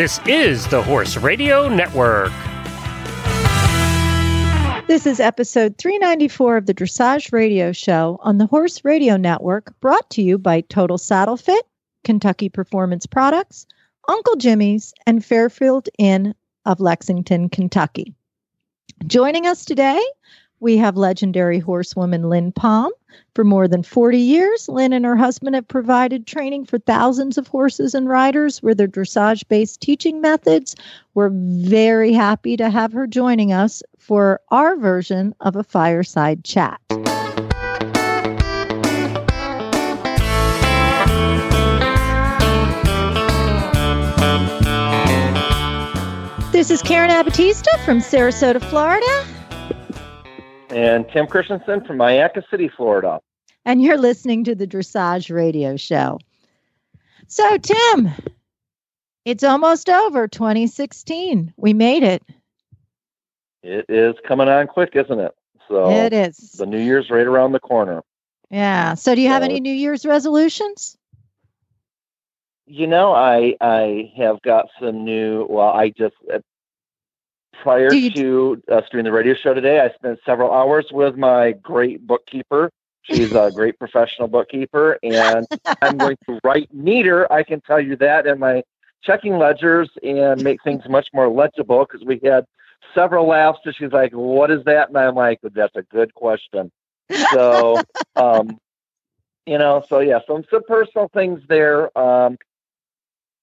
This is the Horse Radio Network. This is episode 394 of the Dressage Radio Show on the Horse Radio Network, brought to you by Total Saddle Fit, Kentucky Performance Products, Uncle Jimmy's, and Fairfield Inn of Lexington, Kentucky. Joining us today, we have legendary horsewoman Lynn Palm. For more than 40 years, Lynn and her husband have provided training for thousands of horses and riders with their dressage based teaching methods. We're very happy to have her joining us for our version of a fireside chat. This is Karen Abatista from Sarasota, Florida. And Tim Christensen from Myakka City, Florida. And you're listening to the Dressage Radio Show. So, Tim, it's almost over 2016. We made it. It is coming on quick, isn't it? So it is. The New Year's right around the corner. Yeah. So, do you have any New Year's resolutions? You know, I I have got some new. Well, I just uh, prior to us doing the radio show today, I spent several hours with my great bookkeeper. She's a great professional bookkeeper, and I'm going to write neater. I can tell you that in my checking ledgers and make things much more legible because we had several laughs. And she's like, "What is that?" And I'm like, "That's a good question." So, um, you know, so yeah, some some personal things there. Um,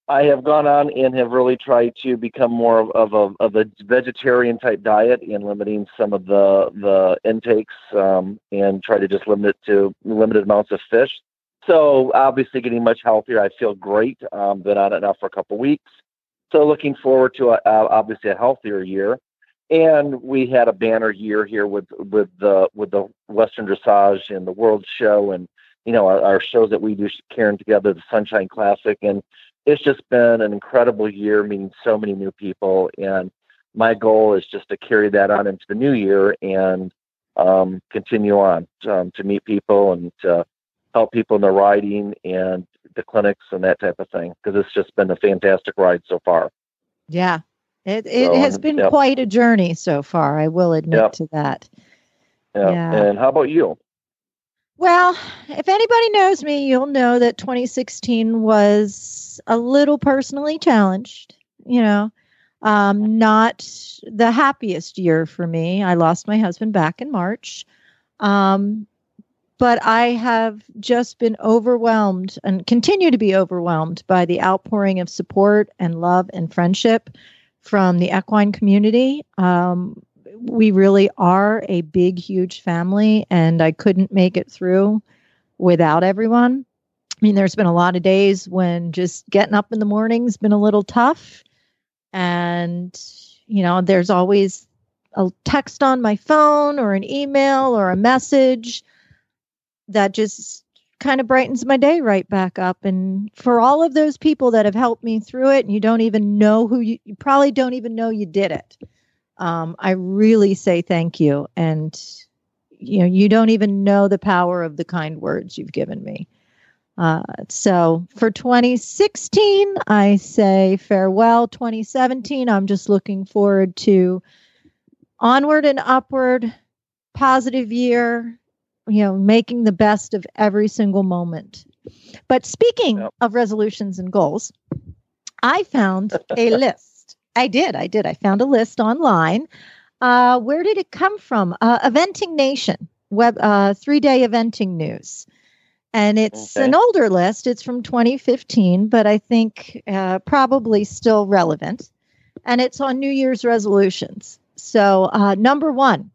I have gone on and have really tried to become more of a of a vegetarian type diet and limiting some of the the intakes um, and try to just limit it to limited amounts of fish. So obviously getting much healthier. I feel great. Um, been on it now for a couple weeks. So looking forward to a, obviously a healthier year. And we had a banner year here with with the with the Western Dressage and the World Show and you know our, our shows that we do Karen together, the Sunshine Classic and it's just been an incredible year, meeting so many new people. And my goal is just to carry that on into the new year and um, continue on um, to meet people and to help people in their riding and the clinics and that type of thing. Because it's just been a fantastic ride so far. Yeah, it it so, has been yep. quite a journey so far. I will admit yep. to that. Yep. Yeah. And how about you? Well, if anybody knows me, you'll know that 2016 was a little personally challenged, you know, um, not the happiest year for me. I lost my husband back in March. Um, but I have just been overwhelmed and continue to be overwhelmed by the outpouring of support and love and friendship from the equine community. Um, we really are a big, huge family, and I couldn't make it through without everyone. I mean, there's been a lot of days when just getting up in the morning's been a little tough. And, you know, there's always a text on my phone or an email or a message that just kind of brightens my day right back up. And for all of those people that have helped me through it, and you don't even know who you, you probably don't even know you did it um, I really say thank you. And, you know, you don't even know the power of the kind words you've given me. Uh, so for 2016, I say farewell. 2017, I'm just looking forward to onward and upward, positive year, you know, making the best of every single moment. But speaking yep. of resolutions and goals, I found a list I did. I did. I found a list online. Uh, where did it come from? Uh, Eventing Nation, web uh, three day eventing news. And it's okay. an older list. It's from 2015, but I think uh, probably still relevant. And it's on New Year's resolutions. So, uh, number one,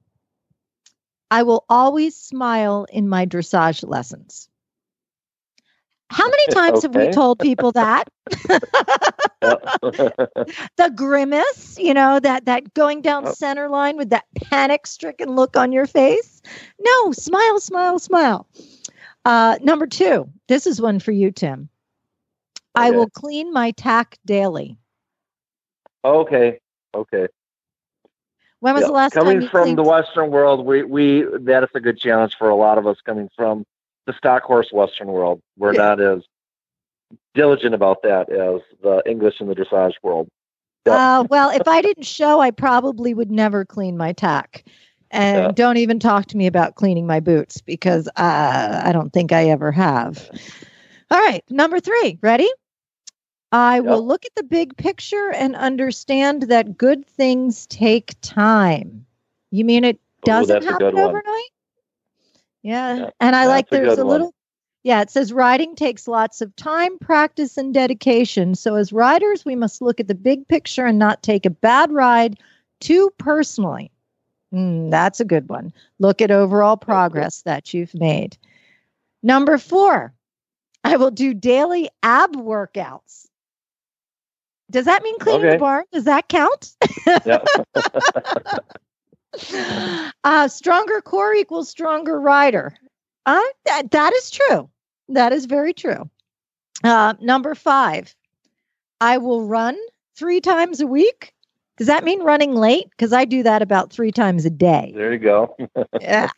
I will always smile in my dressage lessons. How many times okay. have we told people that? the grimace, you know, that that going down oh. center line with that panic-stricken look on your face. No, smile, smile, smile. Uh, number two, this is one for you, Tim. Okay. I will clean my tack daily. Okay. Okay. When was yeah. the last coming time from cleaned- the Western world? We we that is a good challenge for a lot of us coming from the stock horse Western world. We're yeah. not as diligent about that as the English in the dressage world. Yeah. Uh, well, if I didn't show, I probably would never clean my tack. And yeah. don't even talk to me about cleaning my boots because uh, I don't think I ever have. All right, number three, ready? I yep. will look at the big picture and understand that good things take time. You mean it doesn't happen overnight? Yeah. yeah. And I that's like there's a, a little yeah, it says writing takes lots of time, practice, and dedication. So, as writers, we must look at the big picture and not take a bad ride too personally. Mm, that's a good one. Look at overall progress that you've made. Number four, I will do daily ab workouts. Does that mean cleaning okay. the barn? Does that count? uh, stronger core equals stronger rider. Uh, that, that is true. That is very true. Uh, number five, I will run three times a week. Does that mean running late? Because I do that about three times a day. There you go. yeah.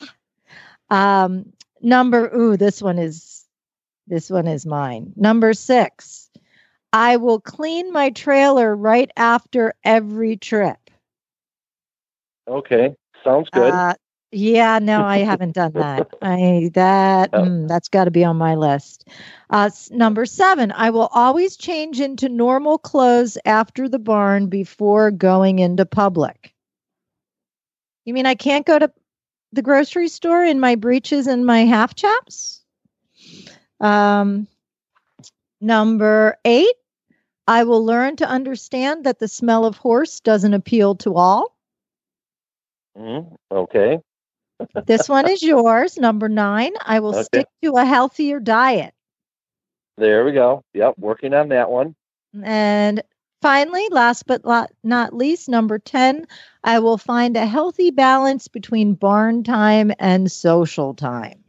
Um, number, ooh, this one is this one is mine. Number six, I will clean my trailer right after every trip. Okay, sounds good. Uh, yeah, no, I haven't done that. I that oh. mm, that's got to be on my list. Uh, number seven, I will always change into normal clothes after the barn before going into public. You mean I can't go to the grocery store in my breeches and my half chaps? Um, number eight, I will learn to understand that the smell of horse doesn't appeal to all. Mm, okay this one is yours. Number nine. I will okay. stick to a healthier diet. There we go. Yep, working on that one. And finally, last but not least, number 10, I will find a healthy balance between barn time and social time.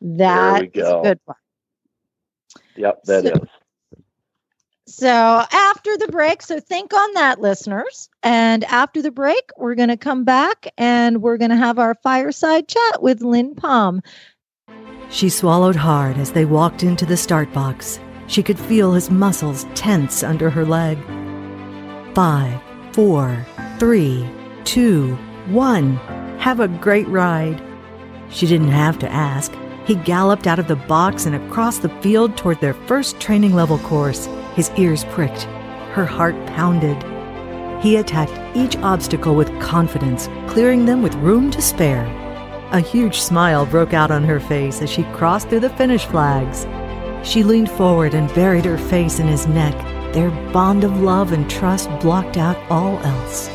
That is a good one. Yep, that so, is. So after the break, so think on that, listeners. And after the break, we're going to come back and we're going to have our fireside chat with Lynn Palm. She swallowed hard as they walked into the start box. She could feel his muscles tense under her leg. Five, four, three, two, one. Have a great ride. She didn't have to ask. He galloped out of the box and across the field toward their first training level course. His ears pricked. Her heart pounded. He attacked each obstacle with confidence, clearing them with room to spare. A huge smile broke out on her face as she crossed through the finish flags. She leaned forward and buried her face in his neck. Their bond of love and trust blocked out all else.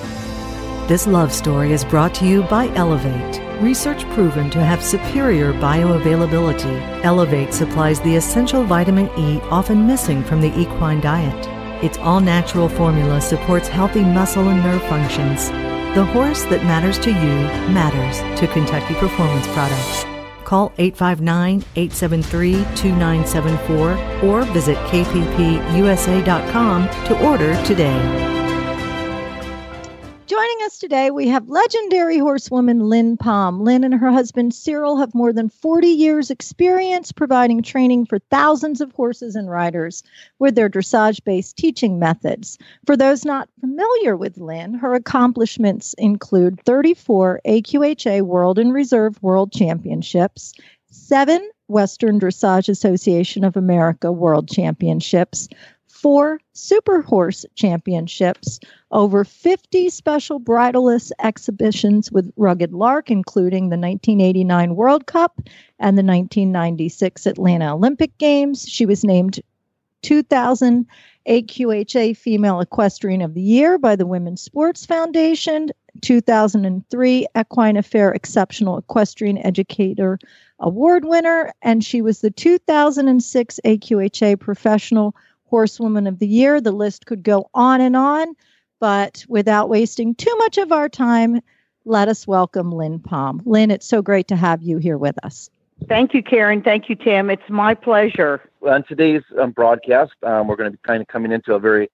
This love story is brought to you by Elevate, research proven to have superior bioavailability. Elevate supplies the essential vitamin E often missing from the equine diet. Its all natural formula supports healthy muscle and nerve functions. The horse that matters to you matters to Kentucky Performance Products. Call 859 873 2974 or visit kppusa.com to order today. Joining us today, we have legendary horsewoman Lynn Palm. Lynn and her husband Cyril have more than 40 years' experience providing training for thousands of horses and riders with their dressage based teaching methods. For those not familiar with Lynn, her accomplishments include 34 AQHA World and Reserve World Championships, seven Western Dressage Association of America World Championships, four Super Horse Championships, over 50 special bridleless exhibitions with Rugged Lark, including the 1989 World Cup and the 1996 Atlanta Olympic Games. She was named 2000 AQHA Female Equestrian of the Year by the Women's Sports Foundation, 2003 Equine Affaire Exceptional Equestrian Educator Award winner, and she was the 2006 AQHA Professional Horsewoman of the Year. The list could go on and on, but without wasting too much of our time, let us welcome Lynn Palm. Lynn, it's so great to have you here with us. Thank you, Karen. Thank you, Tim. It's my pleasure. On today's um, broadcast, um, we're going to be kind of coming into a very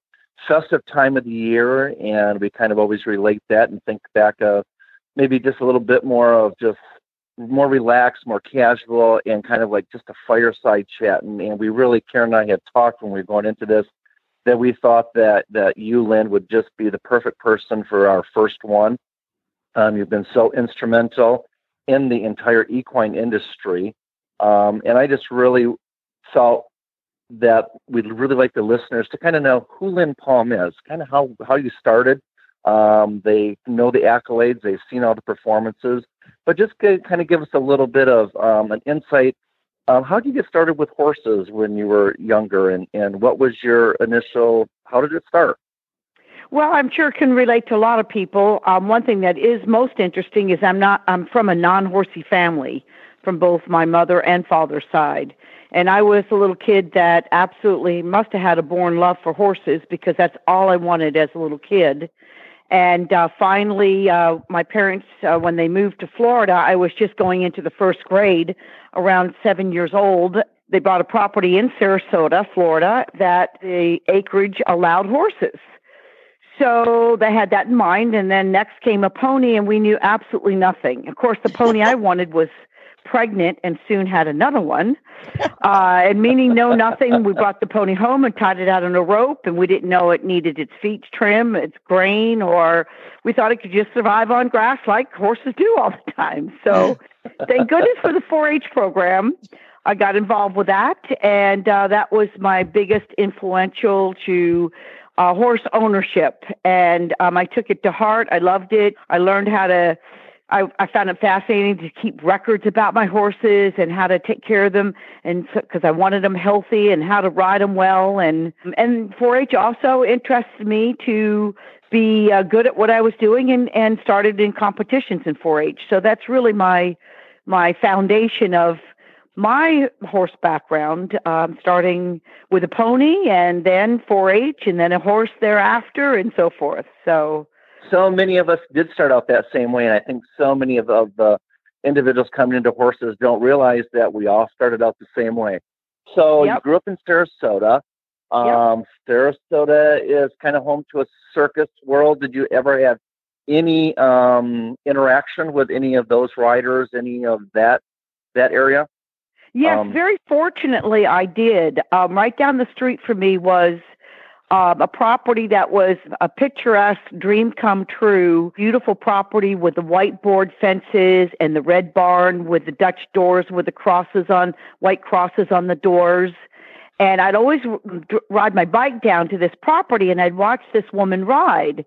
festive time of the year, and we kind of always relate that and think back of maybe just a little bit more of just more relaxed, more casual, and kind of like just a fireside chat. And, and we really, Karen and I had talked when we were going into this that we thought that that you, Lynn, would just be the perfect person for our first one. Um, you've been so instrumental in the entire equine industry, um, and I just really felt that we'd really like the listeners to kind of know who Lynn Palm is, kind of how how you started. Um, they know the accolades, they've seen all the performances, but just kind of give us a little bit of um, an insight um, how did you get started with horses when you were younger, and, and what was your initial? How did it start? Well, I'm sure it can relate to a lot of people. Um, one thing that is most interesting is I'm not I'm from a non-horsey family, from both my mother and father's side, and I was a little kid that absolutely must have had a born love for horses because that's all I wanted as a little kid. And uh, finally, uh, my parents, uh, when they moved to Florida, I was just going into the first grade, around seven years old. They bought a property in Sarasota, Florida, that the acreage allowed horses. So they had that in mind. And then next came a pony, and we knew absolutely nothing. Of course, the pony I wanted was pregnant and soon had another one. Uh, and meaning no nothing, we brought the pony home and tied it out on a rope, and we didn't know it needed its feet trim, its grain, or we thought it could just survive on grass like horses do all the time. So thank goodness for the 4 H program. I got involved with that, and uh, that was my biggest influential to uh, horse ownership. And um, I took it to heart. I loved it. I learned how to I, I found it fascinating to keep records about my horses and how to take care of them, and because so, I wanted them healthy and how to ride them well, and and 4-H also interested me to be uh, good at what I was doing, and and started in competitions in 4-H. So that's really my my foundation of my horse background, um, starting with a pony and then 4-H and then a horse thereafter and so forth. So so many of us did start out that same way, and I think so many of, of the individuals coming into horses don't realize that we all started out the same way. So yep. you grew up in Sarasota. Um, yep. Sarasota is kind of home to a circus world. Did you ever have any um, interaction with any of those riders, any of that that area? Yes, um, very fortunately, I did. Um, right down the street from me was um, a property that was a picturesque dream come true, beautiful property with the whiteboard fences and the red barn with the Dutch doors with the crosses on white crosses on the doors. And I'd always ride my bike down to this property and I'd watch this woman ride.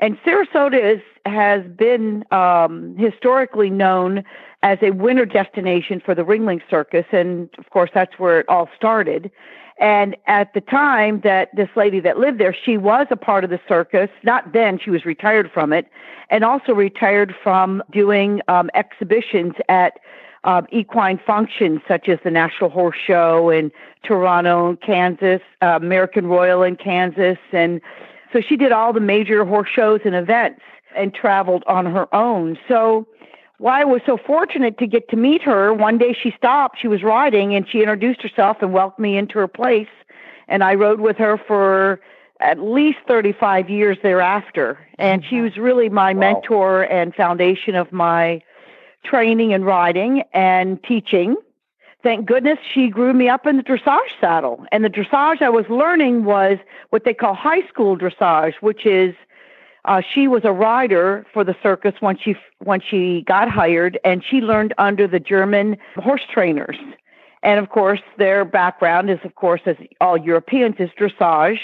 And Sarasota is, has been um, historically known as a winter destination for the Ringling Circus. And of course, that's where it all started. And at the time that this lady that lived there, she was a part of the circus. Not then, she was retired from it, and also retired from doing um, exhibitions at um, equine functions such as the National Horse Show in Toronto, Kansas, uh, American Royal in Kansas. And so she did all the major horse shows and events and traveled on her own. So why I was so fortunate to get to meet her. One day she stopped, she was riding, and she introduced herself and welcomed me into her place. And I rode with her for at least 35 years thereafter. And she was really my wow. mentor and foundation of my training and riding and teaching. Thank goodness she grew me up in the dressage saddle. And the dressage I was learning was what they call high school dressage, which is uh, she was a rider for the circus when she when she got hired, and she learned under the German horse trainers. And of course, their background is, of course, as all Europeans, is dressage.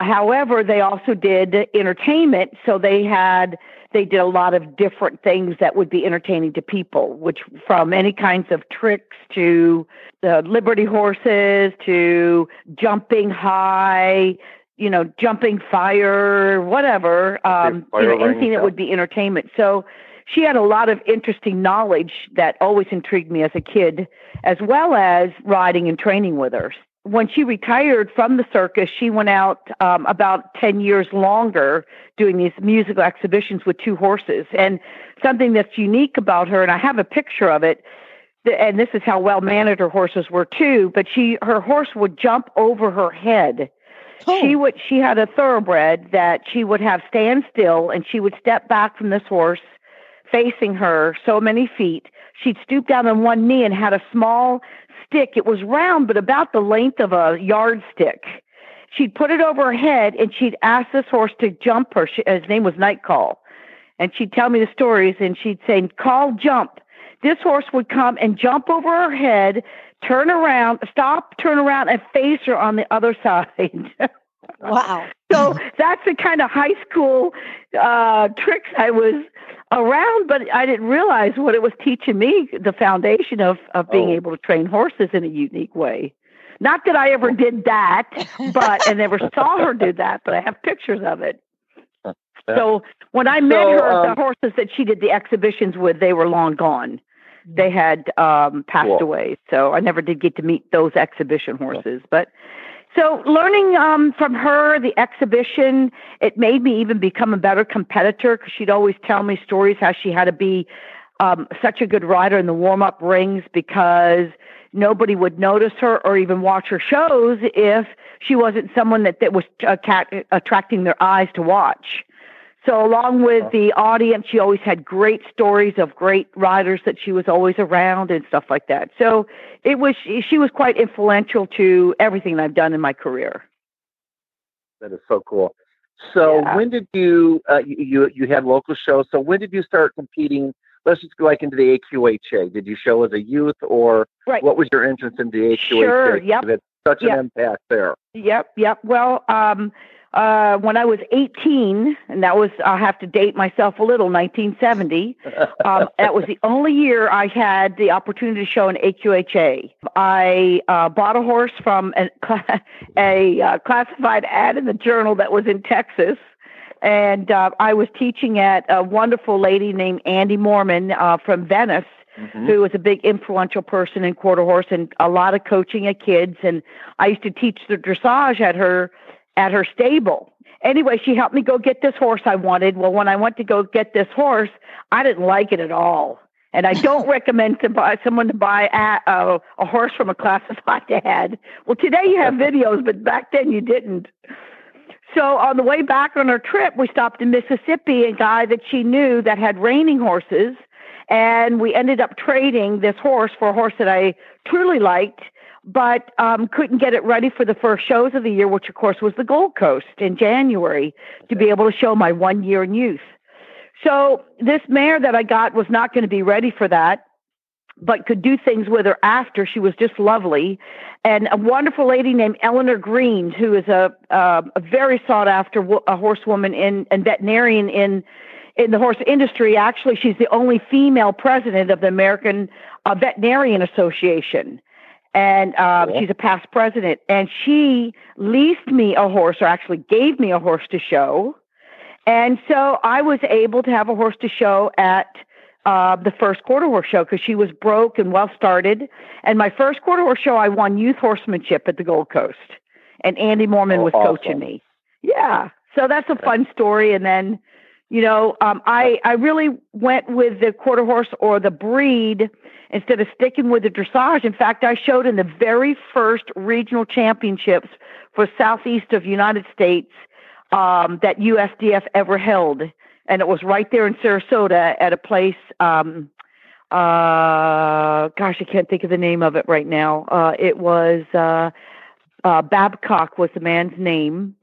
However, they also did entertainment, so they had they did a lot of different things that would be entertaining to people, which from any kinds of tricks to the Liberty horses to jumping high you know, jumping fire, whatever, um, you know, anything that would be entertainment. So she had a lot of interesting knowledge that always intrigued me as a kid, as well as riding and training with her. When she retired from the circus, she went out um, about 10 years longer doing these musical exhibitions with two horses. And something that's unique about her, and I have a picture of it, and this is how well mannered her horses were too, but she her horse would jump over her head Oh. She would she had a thoroughbred that she would have stand still and she would step back from this horse facing her so many feet. She'd stoop down on one knee and had a small stick. It was round, but about the length of a yardstick. She'd put it over her head and she'd ask this horse to jump her. She, his name was Night Call. And she'd tell me the stories and she'd say, Call, jump. This horse would come and jump over her head, turn around, stop, turn around, and face her on the other side. wow. so that's the kind of high school uh, tricks I was around, but I didn't realize what it was teaching me the foundation of, of being oh. able to train horses in a unique way. Not that I ever did that, but I never saw her do that, but I have pictures of it. So when I met so, her, um, the horses that she did the exhibitions with, they were long gone. They had um, passed cool. away, so I never did get to meet those exhibition horses. But so learning um, from her, the exhibition, it made me even become a better competitor because she'd always tell me stories how she had to be um, such a good rider in the warm up rings because nobody would notice her or even watch her shows if she wasn't someone that, that was attracting their eyes to watch. So, along with the audience, she always had great stories of great riders that she was always around and stuff like that. So, it was she was quite influential to everything I've done in my career. That is so cool. So, yeah. when did you uh, you you had local shows? So, when did you start competing? Let's just go like into the AQHA. Did you show as a youth, or right. what was your entrance into the AQHA? Sure. Yep. Such yep. an impact there. Yep. Yep. Well, um, uh, when I was 18, and that was, I'll have to date myself a little, 1970. Um, that was the only year I had the opportunity to show an AQHA. I uh, bought a horse from a, a uh, classified ad in the journal that was in Texas. And uh, I was teaching at a wonderful lady named Andy Mormon uh, from Venice. Mm-hmm. who was a big influential person in quarter horse and a lot of coaching of kids. And I used to teach the dressage at her at her stable. Anyway, she helped me go get this horse I wanted. Well, when I went to go get this horse, I didn't like it at all. And I don't recommend to buy someone to buy a, a, a horse from a classified ad. Well, today you have videos, but back then you didn't. So on the way back on our trip, we stopped in Mississippi. A guy that she knew that had reining horses, and we ended up trading this horse for a horse that I truly liked but um, couldn't get it ready for the first shows of the year, which of course was the Gold Coast in January, to be able to show my one year in youth. So this mare that I got was not going to be ready for that, but could do things with her after. She was just lovely, and a wonderful lady named Eleanor Green, who is a uh, a very sought after wo- a horsewoman in and veterinarian in in the horse industry. Actually, she's the only female president of the American uh, Veterinarian Association and cool. she's a past president. And she leased me a horse, or actually gave me a horse to show. And so I was able to have a horse to show at uh, the first quarter horse show because she was broke and well started. And my first quarter horse show, I won youth horsemanship at the Gold Coast, and Andy Mormon oh, was awesome. coaching me. Yeah, so that's a fun story. And then, you know, um, I I really went with the quarter horse or the breed instead of sticking with the dressage. In fact, I showed in the very first regional championships for southeast of United States um, that USDF ever held, and it was right there in Sarasota at a place. Um, uh, gosh, I can't think of the name of it right now. Uh, it was uh, uh, Babcock was the man's name,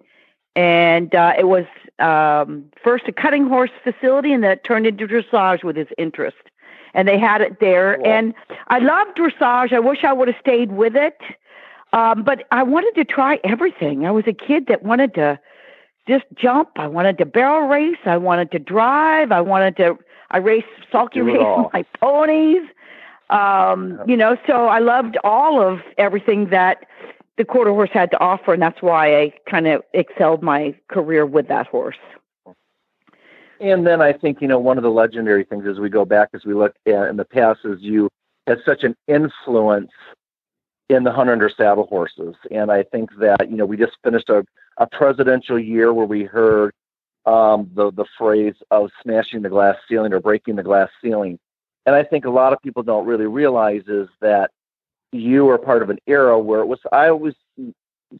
and uh, it was um, first a cutting horse facility, and then it turned into dressage with his interest and they had it there. Cool. And I love dressage. I wish I would have stayed with it. Um, but I wanted to try everything. I was a kid that wanted to just jump. I wanted to barrel race. I wanted to drive. I wanted to. I raced sulky race my ponies. Um, you know, so I loved all of everything that the quarter horse had to offer, and that's why I kind of excelled my career with that horse. And then I think, you know, one of the legendary things as we go back, as we look at in the past, is you had such an influence in the hunter under saddle horses. And I think that, you know, we just finished a, a presidential year where we heard um, the, the phrase of smashing the glass ceiling or breaking the glass ceiling. And I think a lot of people don't really realize is that you are part of an era where it was, I always,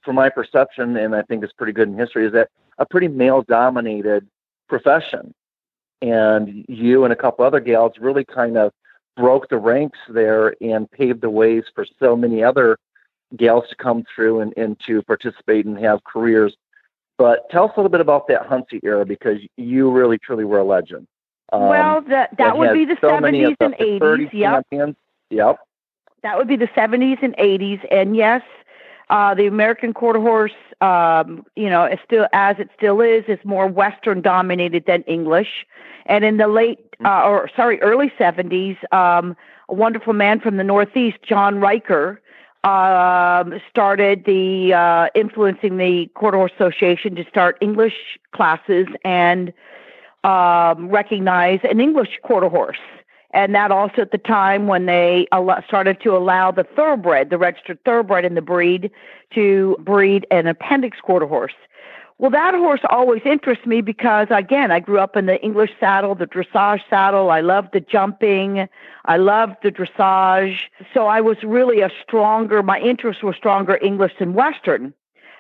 from my perception, and I think it's pretty good in history, is that a pretty male dominated profession. and you and a couple other gals really kind of broke the ranks there and paved the ways for so many other gals to come through and, and to participate and have careers. But tell us a little bit about that Hunt era because you really truly were a legend. Um, well, that that would be the so 70s and 80s. Yep. Champions. Yep. That would be the 70s and 80s. And yes, uh, the American quarter horse, um, you know, it's still as it still is, is more Western dominated than English. And in the late, mm-hmm. uh, or sorry, early 70s, um, a wonderful man from the Northeast, John Riker, um, started the uh, influencing the Quarter Horse Association to start English classes and um, recognize an English quarter horse. And that also at the time when they started to allow the thoroughbred, the registered thoroughbred in the breed, to breed an appendix quarter horse. Well, that horse always interests me because, again, I grew up in the English saddle, the dressage saddle. I loved the jumping. I loved the dressage. So I was really a stronger, my interests were stronger English than Western.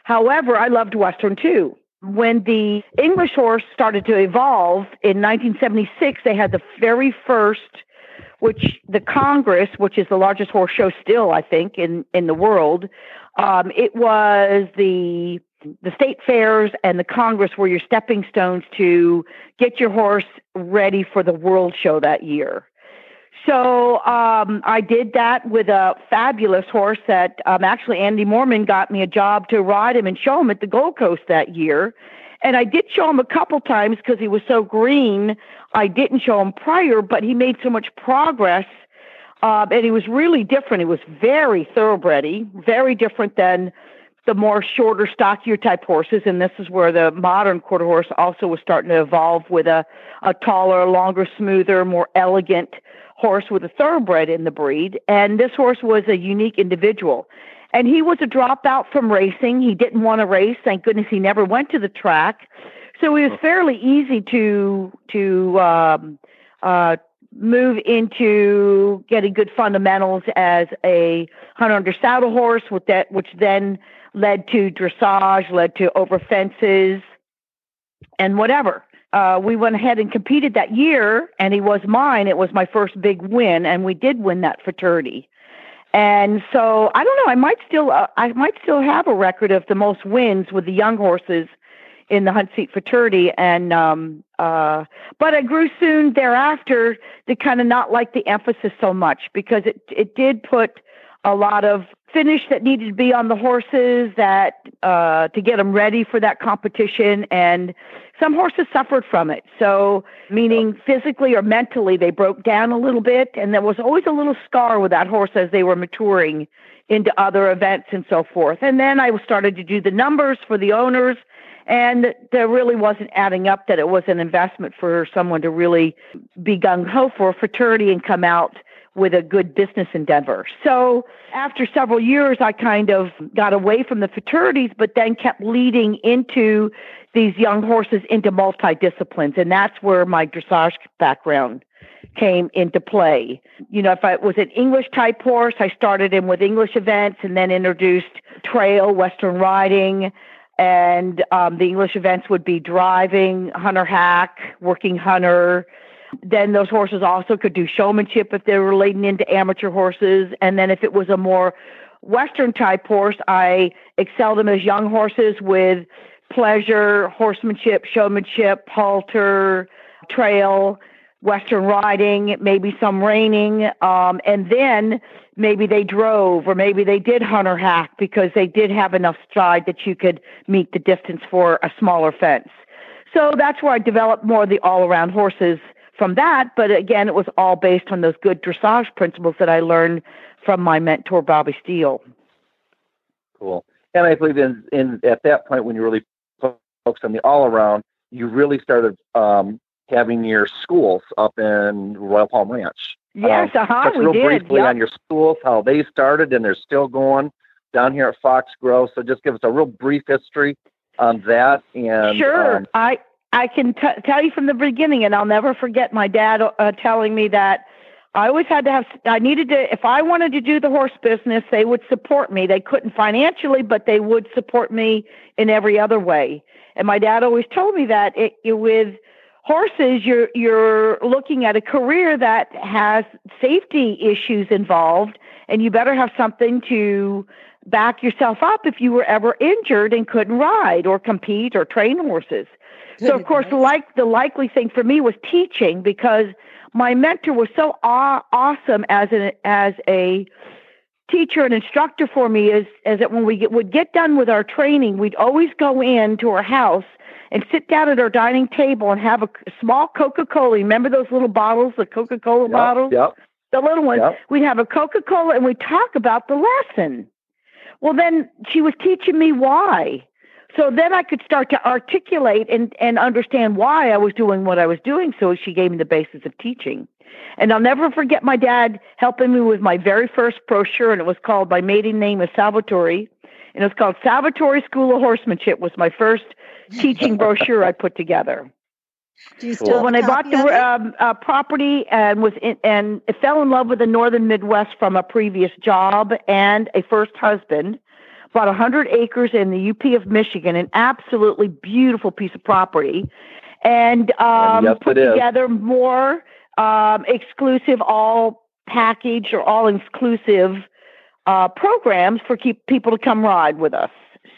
However, I loved Western too. When the English horse started to evolve in 1976, they had the very first, which the Congress, which is the largest horse show still, I think, in, in the world, um, it was the the state fairs and the Congress were your stepping stones to get your horse ready for the world show that year. So um, I did that with a fabulous horse that um, actually Andy Mormon got me a job to ride him and show him at the Gold Coast that year. And I did show him a couple times because he was so green. I didn't show him prior, but he made so much progress. Uh, and he was really different. He was very thoroughbredy, very different than the more shorter, stockier type horses, and this is where the modern quarter horse also was starting to evolve with a, a taller, longer, smoother, more elegant horse with a thoroughbred in the breed. And this horse was a unique individual. And he was a dropout from racing. He didn't want to race. Thank goodness he never went to the track. So it was fairly easy to to um, uh, move into getting good fundamentals as a hunter under saddle horse, with that, which then led to dressage, led to over fences, and whatever. Uh, we went ahead and competed that year, and he was mine. It was my first big win, and we did win that fraternity. And so I don't know. I might still uh, I might still have a record of the most wins with the young horses in the hunt seat fraternity. And um, uh, but I grew soon thereafter to kind of not like the emphasis so much because it it did put a lot of finish that needed to be on the horses that uh, to get them ready for that competition and some horses suffered from it. So meaning physically or mentally they broke down a little bit and there was always a little scar with that horse as they were maturing into other events and so forth. And then i started to do the numbers for the owners and there really wasn't adding up that it was an investment for someone to really be gung ho for a fraternity and come out with a good business endeavor. So after several years, I kind of got away from the fraternities, but then kept leading into these young horses into multidisciplines. And that's where my dressage background came into play. You know, if I was an English type horse, I started in with English events and then introduced trail, Western riding, and um, the English events would be driving, hunter hack, working hunter, then those horses also could do showmanship if they were leading into amateur horses. And then if it was a more Western type horse, I excel them as young horses with pleasure, horsemanship, showmanship, halter, trail, Western riding, maybe some reining. Um, and then maybe they drove or maybe they did hunter hack because they did have enough stride that you could meet the distance for a smaller fence. So that's where I developed more of the all around horses from that. But again, it was all based on those good dressage principles that I learned from my mentor, Bobby Steele. Cool. And I believe in, in at that point when you really focused on the all around, you really started um, having your schools up in Royal Palm Ranch. Yes, um, uh-huh, real did. briefly yep. on your schools, how they started and they're still going down here at Fox Grove. So just give us a real brief history on that. And sure, um, I I can t- tell you from the beginning, and I'll never forget my dad uh, telling me that I always had to have, I needed to, if I wanted to do the horse business, they would support me. They couldn't financially, but they would support me in every other way. And my dad always told me that it, it with horses, you're you're looking at a career that has safety issues involved, and you better have something to back yourself up if you were ever injured and couldn't ride or compete or train horses. So of course, like the likely thing for me was teaching because my mentor was so aw- awesome as an as a teacher and instructor for me is is that when we get, would get done with our training, we'd always go in to our house and sit down at our dining table and have a small Coca Cola. Remember those little bottles, the Coca Cola Yep, bottles, Yep. the little ones. Yep. We'd have a Coca Cola and we'd talk about the lesson. Well, then she was teaching me why. So then I could start to articulate and, and understand why I was doing what I was doing. So she gave me the basis of teaching. And I'll never forget my dad helping me with my very first brochure, and it was called my maiden name is Salvatore, and it was called Salvatore School of Horsemanship. Was my first teaching brochure I put together. Do you still So when I bought the um, uh, property and was in, and fell in love with the northern Midwest from a previous job and a first husband, bought 100 acres in the UP of Michigan, an absolutely beautiful piece of property, and um, yes, put is. together more um, exclusive, all package or all inclusive uh, programs for keep people to come ride with us.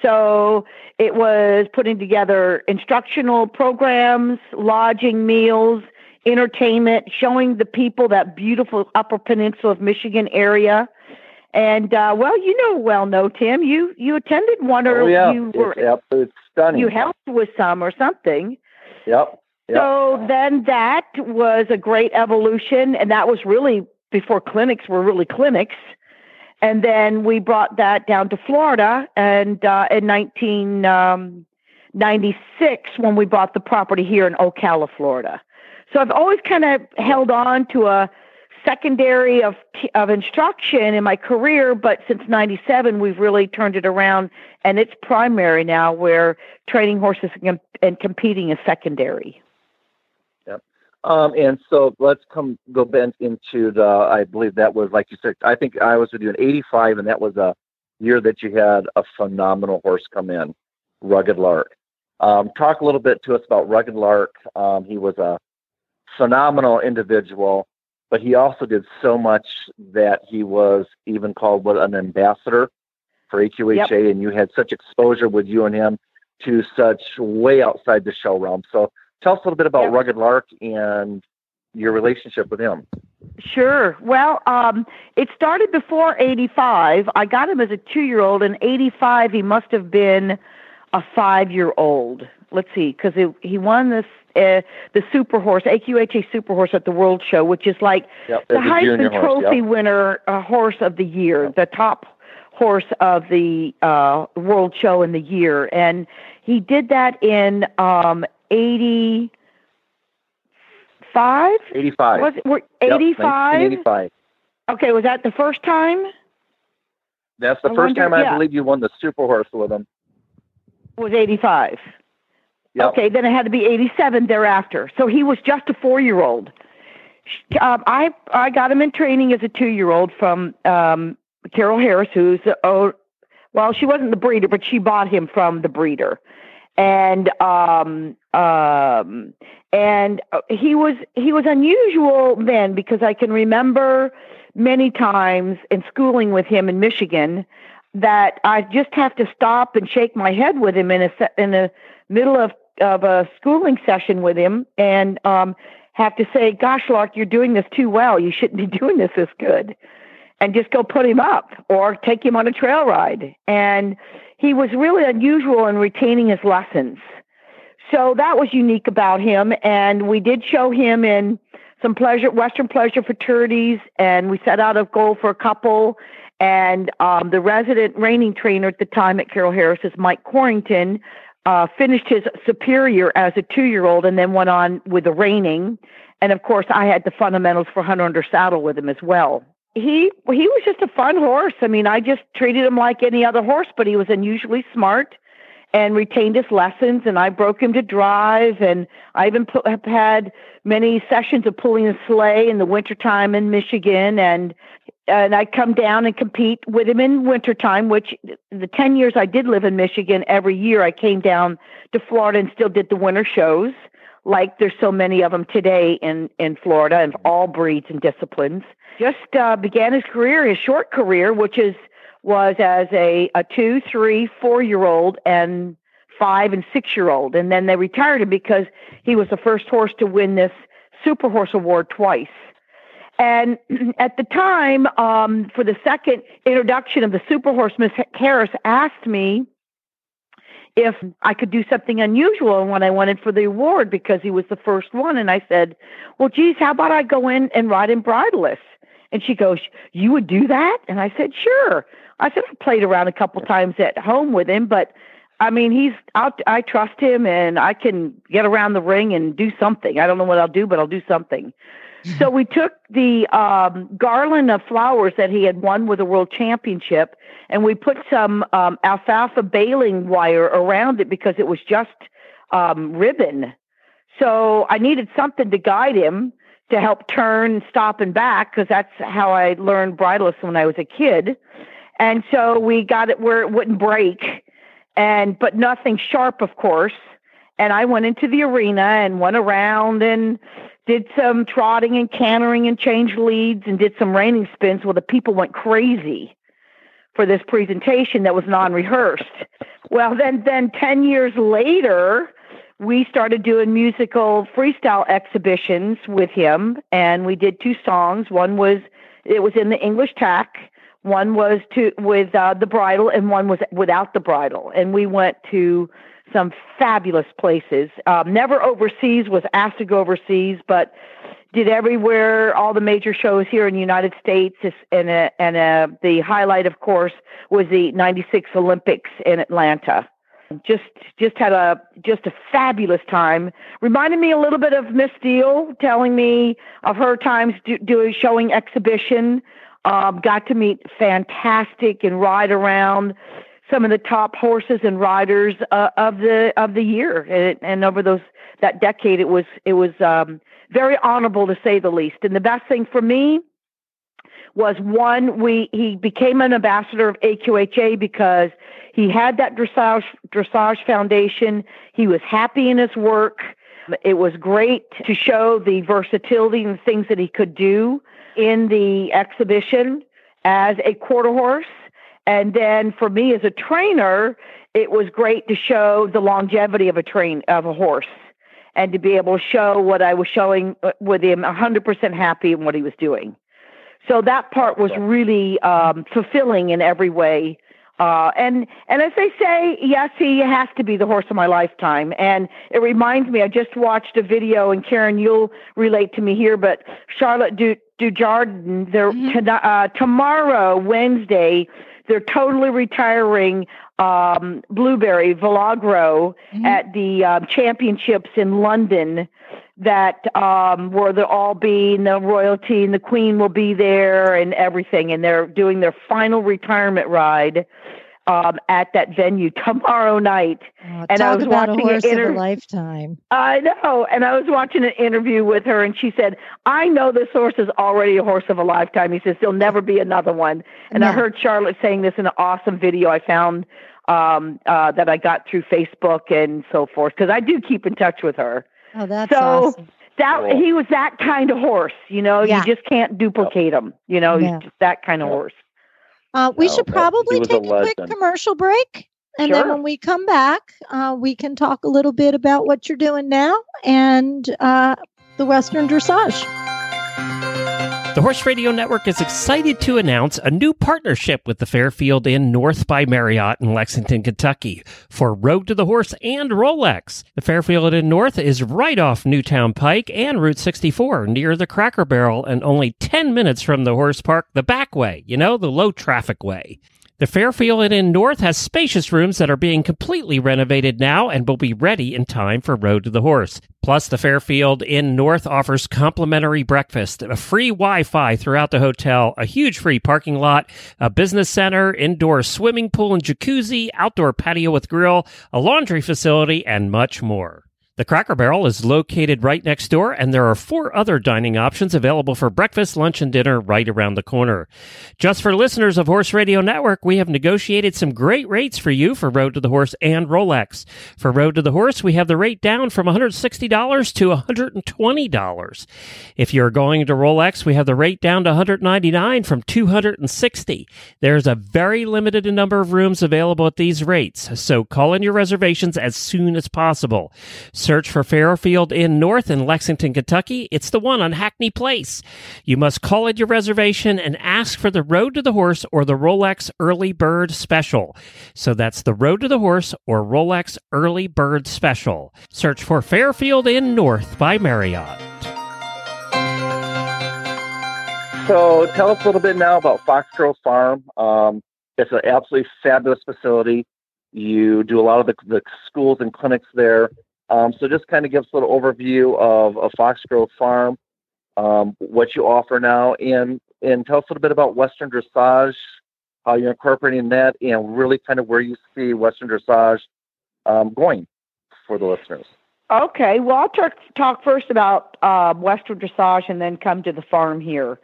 So it was putting together instructional programs, lodging, meals, entertainment, showing the people that beautiful Upper Peninsula of Michigan area. And uh, well, you know, well, no, Tim, you you attended one or Oh yeah. you were It's, stunning. you helped with some or something. Yep. Yep. So then that was a great evolution, and that was really before clinics were really clinics. And then we brought that down to Florida, and uh, in 1996, when we bought the property here in Ocala, Florida. So I've always kind of held on to a secondary of of instruction in my career, but since '97, we've really turned it around, and it's primary now, where training horses and, and competing is secondary. Um, and so let's come go back into the. I believe that was like you said. I think I was with you in '85, and that was a year that you had a phenomenal horse come in, Rugged Lark. Um, talk a little bit to us about Rugged Lark. Um, he was a phenomenal individual, but he also did so much that he was even called what an ambassador for AQHA, and you had such exposure with you and him to such way outside the show realm. So tell us a little bit about Yep. Rugged Lark and your relationship with him. Sure. Well, um, it started before 85. I got him as a two year old. In 85, he must have been a five year old. Let's see, because he won this. Uh, the super horse, AQHA super horse at the World Show, which is like Yep, the Heisman horse, Trophy yep. winner, uh, horse of the year, the top horse of the uh, World Show in the year, and he did that in um, 85. 85. Was it we're- Yep, 85? Okay, was that the first time? That's the I first wonder- time I yeah. believe you won the super horse with him. Was 85. Yep. Okay, then it had to be 87 thereafter. So he was just a four year old. Um, I I got him in training as a two year old from um, Carol Harris, who's oh, well, she wasn't the breeder, but she bought him from the breeder, and um, um, and uh, he was he was unusual then because I can remember many times in schooling with him in Michigan that I just have to stop and shake my head with him in a in the middle of of a schooling session with him and um have to say, "Gosh, Lark, you're doing this too well. You shouldn't be doing this this good." And just go put him up or take him on a trail ride. And he was really unusual in retaining his lessons. So that was unique about him. And we did show him in some pleasure, Western pleasure fraternities, and we set out a goal for a couple. And um, the resident reining trainer at the time at Carol Harris is Mike Corrington. Uh, finished his superior as a two-year-old, and then went on with the reining. And of course, I had the fundamentals for hunter under saddle with him as well. He he was just a fun horse. I mean, I just treated him like any other horse, but he was unusually smart and retained his lessons. And I broke him to drive, and I even pu- have had many sessions of pulling a sleigh in the wintertime in Michigan, and and I'd come down and compete with him in wintertime, which the 10 years I did live in Michigan, every year I came down to Florida and still did the winter shows like there's so many of them today in, in Florida and all breeds and disciplines. Just uh, began his career, his short career, which is was as a, a two, three, four year old and five and six year old. And then they retired him because he was the first horse to win this Super Horse Award twice. And at the time, um, for the second introduction of the Super Horse, Miss Harris asked me if I could do something unusual and what I wanted for the award because he was the first one. And I said, Well, geez, how about I go in and ride in bridleless? And she goes, You would do that? And I said, Sure. I said, "I've played around a couple times at home with him, but I mean, he's out. I trust him and I can get around the ring and do something. I don't know what I'll do, but I'll do something. So we took the um, garland of flowers that he had won with the world championship and we put some um, alfalfa baling wire around it because it was just um, ribbon. So I needed something to guide him to help turn, stop, and back because that's how I learned bridleless when I was a kid. And so we got it where it wouldn't break, and but nothing sharp, of course. And I went into the arena and went around and did some trotting and cantering and changed leads and did some reining spins. Well, the people went crazy for this presentation that was non-rehearsed. Well, then, then ten years later, we started doing musical freestyle exhibitions with him, and we did two songs. One was it was in the English tack. One was to with uh, the bridle, and one was without the bridle. And we went to some fabulous places. Um, never overseas. Was asked to go overseas, but did everywhere, all the major shows here in the United States, and a, and a, the highlight, of course, was the '96 Olympics in Atlanta. Just just had a just a fabulous time. Reminded me a little bit of Miss Steele, telling me of her times do, doing showing exhibition. Um, got to meet fantastic and ride around some of the top horses and riders uh, of the of the year, and, and over those that decade, it was it was um, very honorable to say the least. And the best thing for me was one, we he became an ambassador of AQHA because he had that dressage dressage foundation. He was happy in his work. It was great to show the versatility and things that he could do in the exhibition as a quarter horse. And then for me as a trainer, it was great to show the longevity of a train of a horse and to be able to show what I was showing uh, with him 100% happy in what he was doing. So that part was really um, fulfilling in every way. Uh, and and as they say, yes, he has to be the horse of my lifetime. And it reminds me, I just watched a video, and Karen, you'll relate to me here, but Charlotte du, Dujardin, they're mm-hmm. uh, tomorrow, Wednesday, they're totally retiring um, Blueberry Valegro mm-hmm. at the um, championships in London. That um, where they'll all be, and the royalty and the queen will be there, and everything. And they're doing their final retirement ride um, at that venue tomorrow night. Oh, and I was watching an interview. lifetime. I know, and I was watching an interview with her, and she said, "I know this horse is already a horse of a lifetime." He says, "There'll never be another one." And I heard Charlotte saying this in an awesome video I found um, uh, that I got through Facebook and so forth because I do keep in touch with her. Oh, that's so. Awesome. That cool. he was that kind of horse, you know. Yeah. You just can't duplicate him, you know. Yeah. He's just that kind of horse. Uh, we no, should probably take a, a quick commercial break. And sure. then when we come back, uh, we can talk a little bit about what you're doing now and uh, the Western Dressage. The Horse Radio Network is excited to announce a new partnership with the Fairfield Inn North by Marriott in Lexington, Kentucky for Road to the Horse and Rolex. The Fairfield Inn North is right off Newtown Pike and Route 64 near the Cracker Barrel and only 10 minutes from the horse park the back way, you know, the low traffic way. The Fairfield Inn North has spacious rooms that are being completely renovated now and will be ready in time for Road to the Horse. Plus, the Fairfield Inn North offers complimentary breakfast, a free Wi Fi throughout the hotel, a huge free parking lot, a business center, indoor swimming pool and jacuzzi, outdoor patio with grill, a laundry facility, and much more. The Cracker Barrel is located right next door, and there are four other dining options available for breakfast, lunch, and dinner right around the corner. Just for listeners of Horse Radio Network, we have negotiated some great rates for you for Road to the Horse and Rolex. For Road to the Horse, we have the rate down from $160 to $120. If you're going to Rolex, we have the rate down to $199 from $260. There's a very limited number of rooms available at these rates, so call in your reservations as soon as possible. Search for Fairfield Inn North in Lexington, Kentucky. It's the one on Hackney Place. You must call at your reservation and ask for the Road to the Horse or the Rolex Early Bird Special. So that's the Road to the Horse or Rolex Early Bird Special. Search for Fairfield Inn North by Marriott. So tell us a little bit now about Foxgrove Farm. Um, it's an absolutely fabulous facility. You do a lot of the, the schools and clinics there. Um, so just kind of give us a little overview of, of Foxgrove Farm, um, what you offer now, and and tell us a little bit about Western dressage, how you're incorporating that, and really kind of where you see Western dressage um, going for the listeners. Okay, well, I'll talk, talk first about uh, Western dressage and then come to the farm here.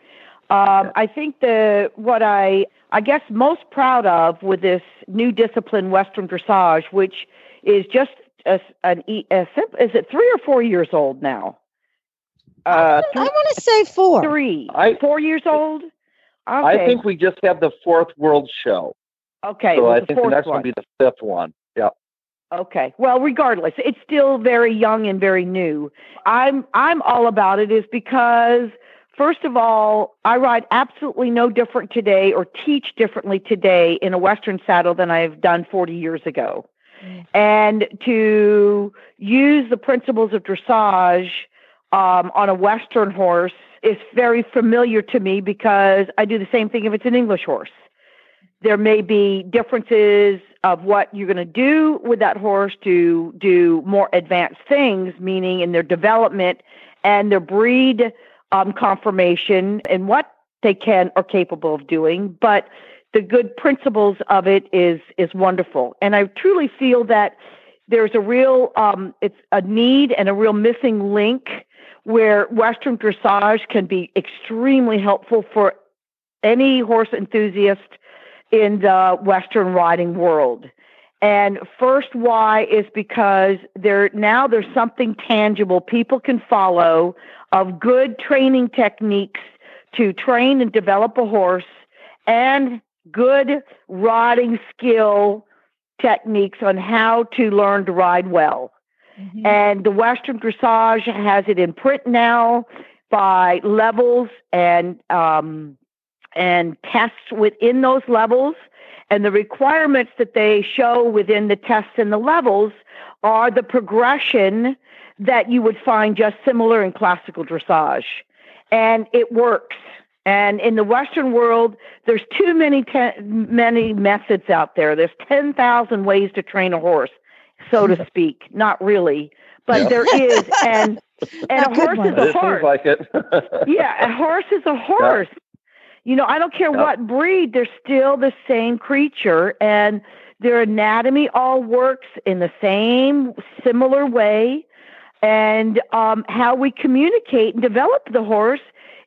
Um, I think the what I I guess most proud of with this new discipline, Western dressage, which is just a, an a, is it three or four years old now? Uh, I want to say four. Three. I, four years old. Okay. I think we just have the fourth World Show. Okay. So I think the next one will be the fifth one. Yeah. Okay. Well, regardless, it's still very young and very new. I'm I'm all about it is because first of all, I ride absolutely no different today or teach differently today in a western saddle than I've done 40 years ago and to use the principles of dressage um, on a Western horse is very familiar to me because I do the same thing if it's an English horse. There may be differences of what you're going to do with that horse to do more advanced things, meaning in their development and their breed um, conformation and what they can are capable of doing. But the good principles of it is is wonderful, and I truly feel that there's a real um, it's a need and a real missing link where Western dressage can be extremely helpful for any horse enthusiast in the Western riding world. And first, why is because there now there's something tangible people can follow of good training techniques to train and develop a horse and good riding skill techniques on how to learn to ride well. Mm-hmm. And the Western dressage has it in print now by levels and um, and tests within those levels. And the requirements that they show within the tests and the levels are the progression that you would find just similar in classical dressage. And it works. And in the Western world, there's too many te- many methods out there. There's ten thousand ways to train a horse, so to speak. Not really, but yep. there is. And and a horse is a horse. Like it. yeah, a horse is a horse. Yep. You know, I don't care yep. what breed. They're still the same creature, and their anatomy all works in the same similar way. And um, how we communicate and develop the horse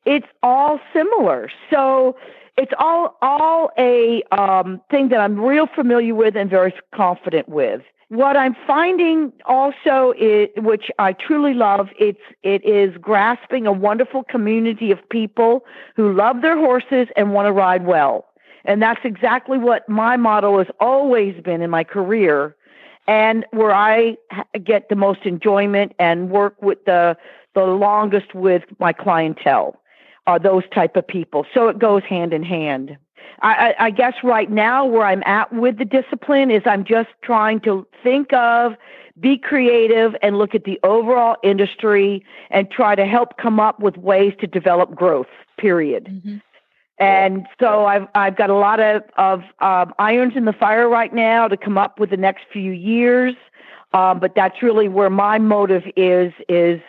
it's all similar. So it's all all a um, thing that I'm real familiar with and very confident with. What I'm finding also, is, which I truly love, it's it is grasping a wonderful community of people who love their horses and want to ride well, and that's exactly what my motto has always been in my career, and where I get the most enjoyment and work with the the longest with my clientele are those type of people. So it goes hand in hand. I, I, guess right now where I'm at with the discipline is I'm just trying to think of, be creative, and look at the overall industry and try to help come up with ways to develop growth. Period. Mm-hmm. And so I've I've got a lot of of um, irons in the fire right now to come up with the next few years. Um, but that's really where my motive is is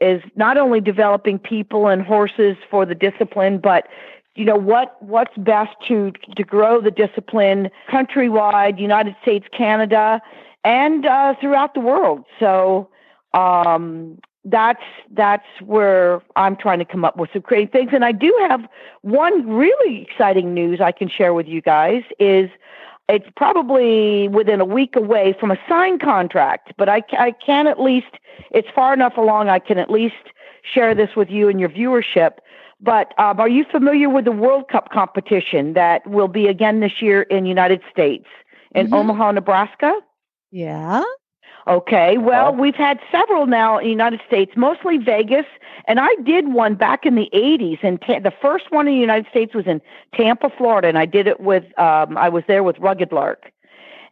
is not only developing people and horses for the discipline, but you know what what's best to to grow the discipline countrywide, United States, Canada, and uh, throughout the world. So um, that's that's where I'm trying to come up with some creative things. And I do have one really exciting news I can share with you guys is it's probably within a week away from a signed contract, but I, I can at least, it's far enough along, I can at least share this with you and your viewership. But um, are you familiar with the World Cup competition that will be again this year in United States in mm-hmm. Omaha, Nebraska? Yeah. Okay. Well, we've had several now in the United States, mostly Vegas, and I did one back in the 80s. And ta- the first one in the United States was in Tampa, Florida, and I did it with, um, I was there with Rugged Lark.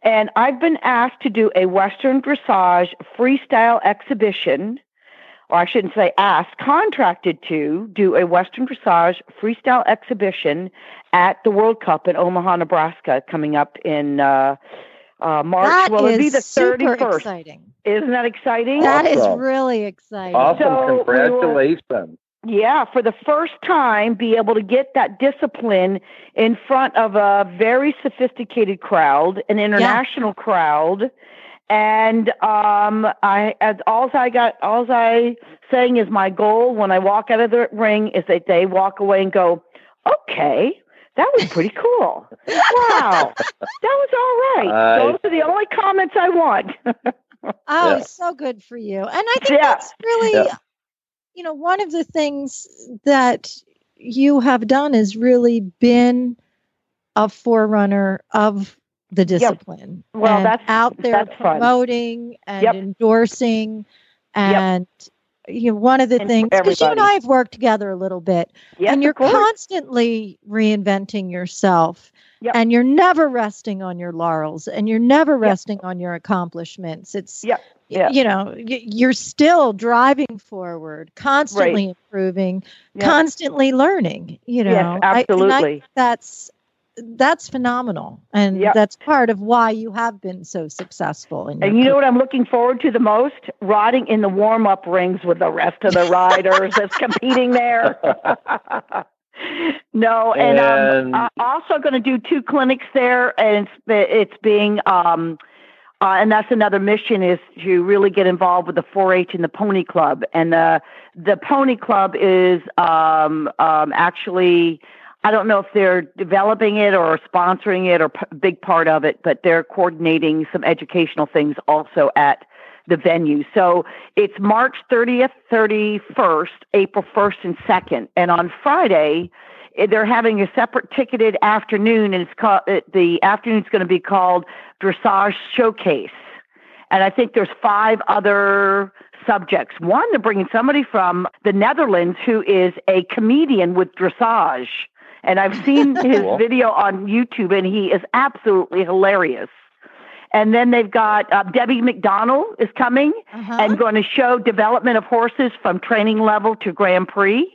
And I've been asked to do a Western dressage freestyle exhibition, or I shouldn't say asked, contracted to do a Western dressage freestyle exhibition at the World Cup in Omaha, Nebraska, coming up in. Uh, uh, March. That well, it'll be the 31st. Exciting. Isn't that exciting? That awesome. is really exciting. Awesome. So Congratulations. We were, yeah, for the first time, be able to get that discipline in front of a very sophisticated crowd, an international yeah. crowd. And um, I, as all I got, all I saying is my goal when I walk out of the ring is that they walk away and go, okay, that was pretty cool. wow. That was all right. Uh, Those are the only comments I want. oh, yeah. so good for you. And I think yeah. that's really, yeah. you know, one of the things that you have done is really been a forerunner of the discipline. Yep. Well, that's out there that's promoting fun. and yep. endorsing and yep you know, one of the and things because you and I have worked together a little bit, yes, and you're constantly reinventing yourself, yep. and you're never resting on your laurels, and you're never yep. resting on your accomplishments. It's yep. Yep. you know you're still driving forward, constantly right. improving, constantly learning. You know, yes, absolutely. I, that's that's phenomenal and yep. that's part of why you have been so successul and you know what i'm looking forward to the most riding in the warm-up rings with the rest of the riders that's competing there no and, and i'm also going to do two clinics there and it's, it's being um, uh, and that's another mission is to really get involved with the 4-H and the Pony Club. And the the Pony Club is um, um, actually I don't know if they're developing it or sponsoring it or p- big part of it, but they're coordinating some educational things also at the venue. So it's March 30th, 31st, April 1st, and 2nd. And on Friday, eh, they're having a separate ticketed afternoon, and it's called eh, the afternoon's going to be called Dressage Showcase. And I think there's five other subjects. One, they're bringing somebody from the Netherlands who is a comedian with dressage and I've seen his cool. video on YouTube, and he is absolutely hilarious. And then they've got uh, Debbie McDonald is coming uh-huh. and going to show development of horses from training level to Grand Prix.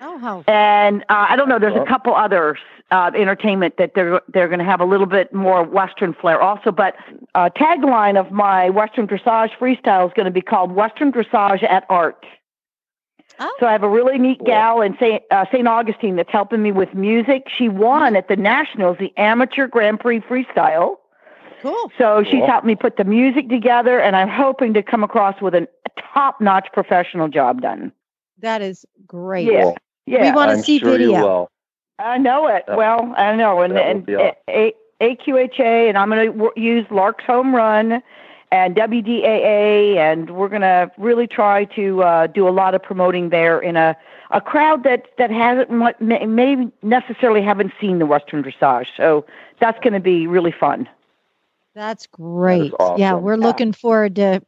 Oh, how and uh, I don't know. There's a couple others uh, entertainment that they're they're going to have a little bit more Western flair also. But uh, tagline of my Western dressage freestyle is going to be called Western dressage at art. Oh. So I have a really neat gal in St. Uh, St. Augustine that's helping me with music. She won at the Nationals the Amateur Grand Prix Freestyle. Cool. So she's cool. helped me put the music together, and I'm hoping to come across with a top-notch professional job done. That is great. Yeah, yeah. We want to see sure video. I know it. That, well, I know, and, and a, AQHA, and I'm going to w- use Lark's Home Run and WDAA, and we're going to really try to uh, do a lot of promoting there in a, a crowd that, that hasn't may, may necessarily haven't seen the Western dressage. So that's going to be really fun. That's great. That awesome. Yeah, we're yeah. looking forward to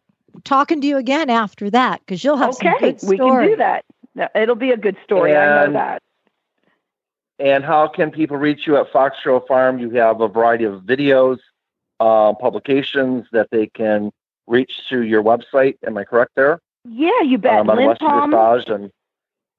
talking to you again after that because you'll have okay, some good stories. Okay, we can do that. It'll be a good story. And, I know that. And how can people reach you at Foxgrove Farm? You have a variety of videos uh, publications that they can reach through your website. Am I correct there? Yeah, you bet. Um, on Western Dressage and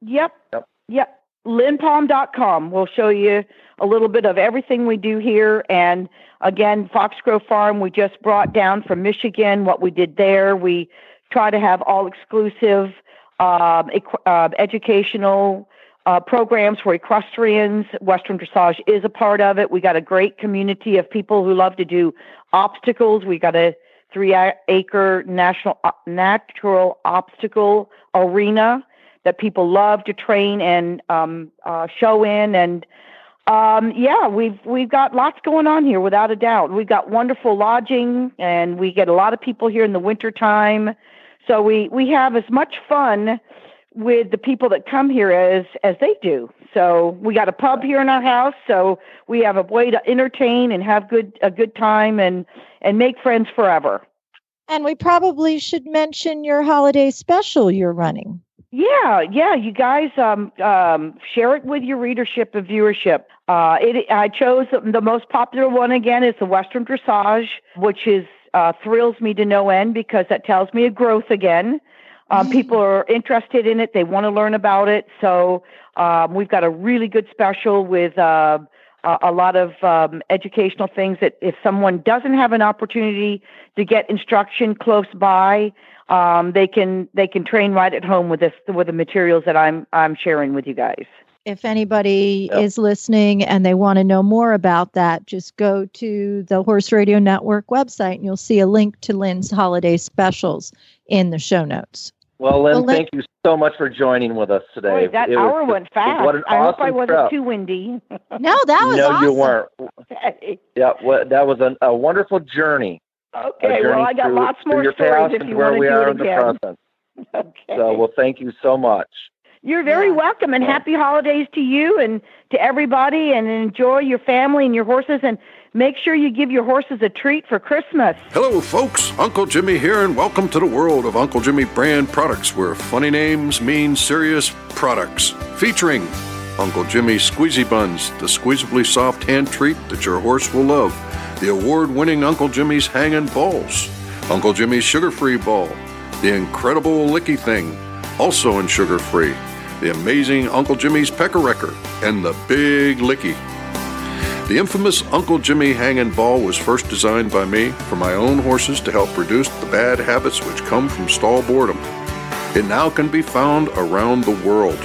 Yep. Yep. Yep. LynnPalm.com will show you a little bit of everything we do here. And again, Foxgrove Farm, we just brought down from Michigan what we did there. We try to have all exclusive um, uh, educational uh, programs for equestrians. Western Dressage is a part of it. We got a great community of people who love to do obstacles. We got a three acre national uh, natural obstacle arena that people love to train and um, uh, show in and um, yeah, we've we've got lots going on here, without a doubt. We've got wonderful lodging, and we get a lot of people here in the winter time. So we we have as much fun with the people that come here as as they do. So we got a pub here in our house, so we have a way to entertain and have good a good time and and make friends forever. And we probably should mention your holiday special you're running. Yeah, yeah, you guys um, um, share it with your readership and viewership. Uh, it, I chose the most popular one again is the Western Dressage, which is uh, thrills me to no end because that tells me a growth again. Um, people are interested in it; they want to learn about it. So um, we've got a really good special with uh, a lot of um, educational things that if someone doesn't have an opportunity to get instruction close by, um, they can they can train right at home with this with the materials that I'm I'm sharing with you guys. If anybody yep. is listening and they want to know more about that, just go to the Horse Radio Network website and you'll see a link to Lynn's holiday specials in the show notes. Well, Lynn, well, thank you so much for joining with us today. Boy, that it hour was, went fast. What an I awesome hope I wasn't trip. too windy. no, that was no, awesome. you weren't. yeah, well, that was an, a wonderful journey. Okay, well, I got through, lots more stories if you want to we do are it again. Okay. So, well, thank you so much. You're very yeah. welcome, and happy holidays to you and to everybody, and enjoy your family and your horses, and make sure you give your horses a treat for Christmas. Hello, folks. Uncle Jimmy here, and welcome to the world of Uncle Jimmy brand products, where funny names mean serious products. Featuring Uncle Jimmy Squeezy Buns, the squeezably soft hand treat that your horse will love the award winning Uncle Jimmy's Hangin' Balls, Uncle Jimmy's Sugar Free Ball, the incredible Licky Thing, also in sugar free, the amazing Uncle Jimmy's Pecker Wrecker, and the Big Licky. The infamous Uncle Jimmy Hangin' Ball was first designed by me for my own horses to help reduce the bad habits which come from stall boredom. It now can be found around the world.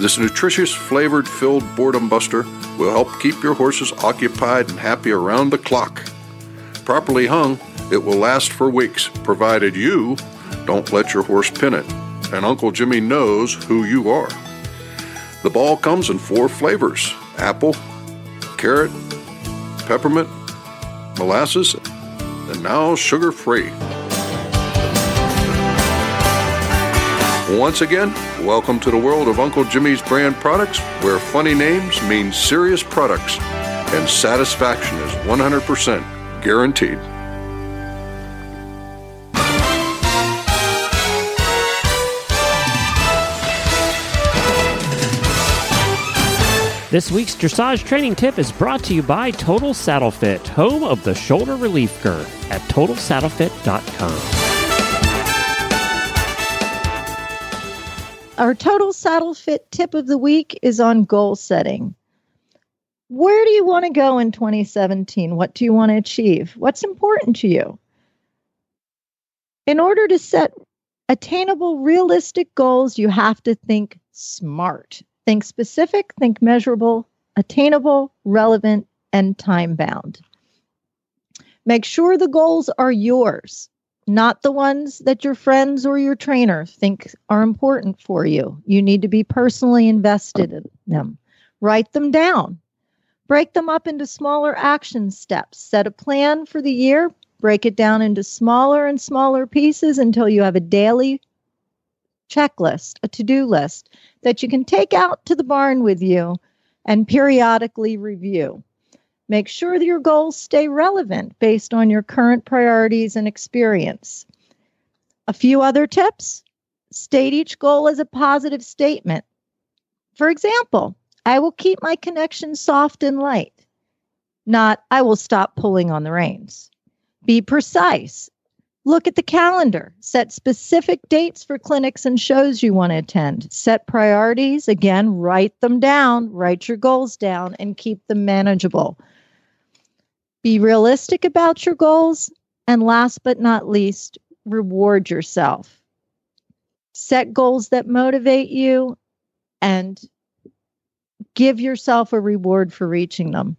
This nutritious, flavored filled boredom buster will help keep your horses occupied and happy around the clock. Properly hung, it will last for weeks, provided you don't let your horse pin it, and Uncle Jimmy knows who you are. The ball comes in four flavors apple, carrot, peppermint, molasses, and now sugar free. Once again, welcome to the world of Uncle Jimmy's brand products, where funny names mean serious products and satisfaction is 100% guaranteed. This week's dressage training tip is brought to you by Total Saddle Fit, home of the shoulder relief girth at totalsaddlefit.com. Our total saddle fit tip of the week is on goal setting. Where do you want to go in 2017? What do you want to achieve? What's important to you? In order to set attainable, realistic goals, you have to think smart. Think specific, think measurable, attainable, relevant, and time bound. Make sure the goals are yours not the ones that your friends or your trainer think are important for you. You need to be personally invested in them. Write them down. Break them up into smaller action steps. Set a plan for the year. Break it down into smaller and smaller pieces until you have a daily checklist, a to do list that you can take out to the barn with you and periodically review. Make sure that your goals stay relevant based on your current priorities and experience. A few other tips state each goal as a positive statement. For example, I will keep my connection soft and light, not I will stop pulling on the reins. Be precise. Look at the calendar. Set specific dates for clinics and shows you want to attend. Set priorities. Again, write them down, write your goals down, and keep them manageable. Be realistic about your goals. And last but not least, reward yourself. Set goals that motivate you and give yourself a reward for reaching them.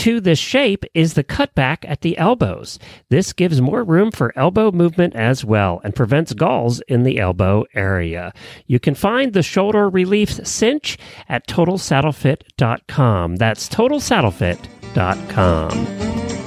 to this shape is the cutback at the elbows. This gives more room for elbow movement as well and prevents galls in the elbow area. You can find the shoulder relief cinch at totalsaddlefit.com. That's totalsaddlefit.com.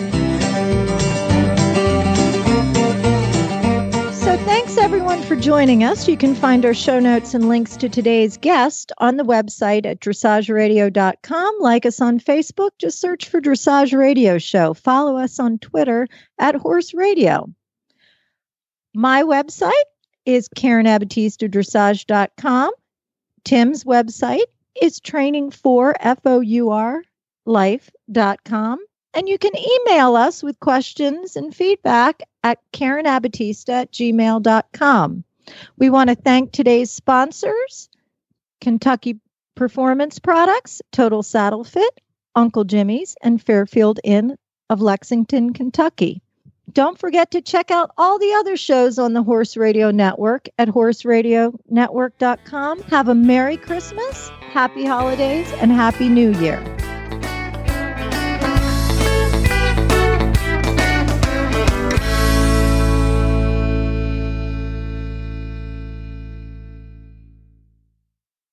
for joining us. You can find our show notes and links to today's guest on the website at dressageradio.com. Like us on Facebook, just search for Dressage Radio Show. Follow us on Twitter at Horse Radio. My website is KarenAbatistadressage.com. Tim's website is training4four life.com. And you can email us with questions and feedback at karenabatista at gmail.com. We want to thank today's sponsors Kentucky Performance Products, Total Saddle Fit, Uncle Jimmy's, and Fairfield Inn of Lexington, Kentucky. Don't forget to check out all the other shows on the Horse Radio Network at horseradionetwork.com. Have a Merry Christmas, Happy Holidays, and Happy New Year.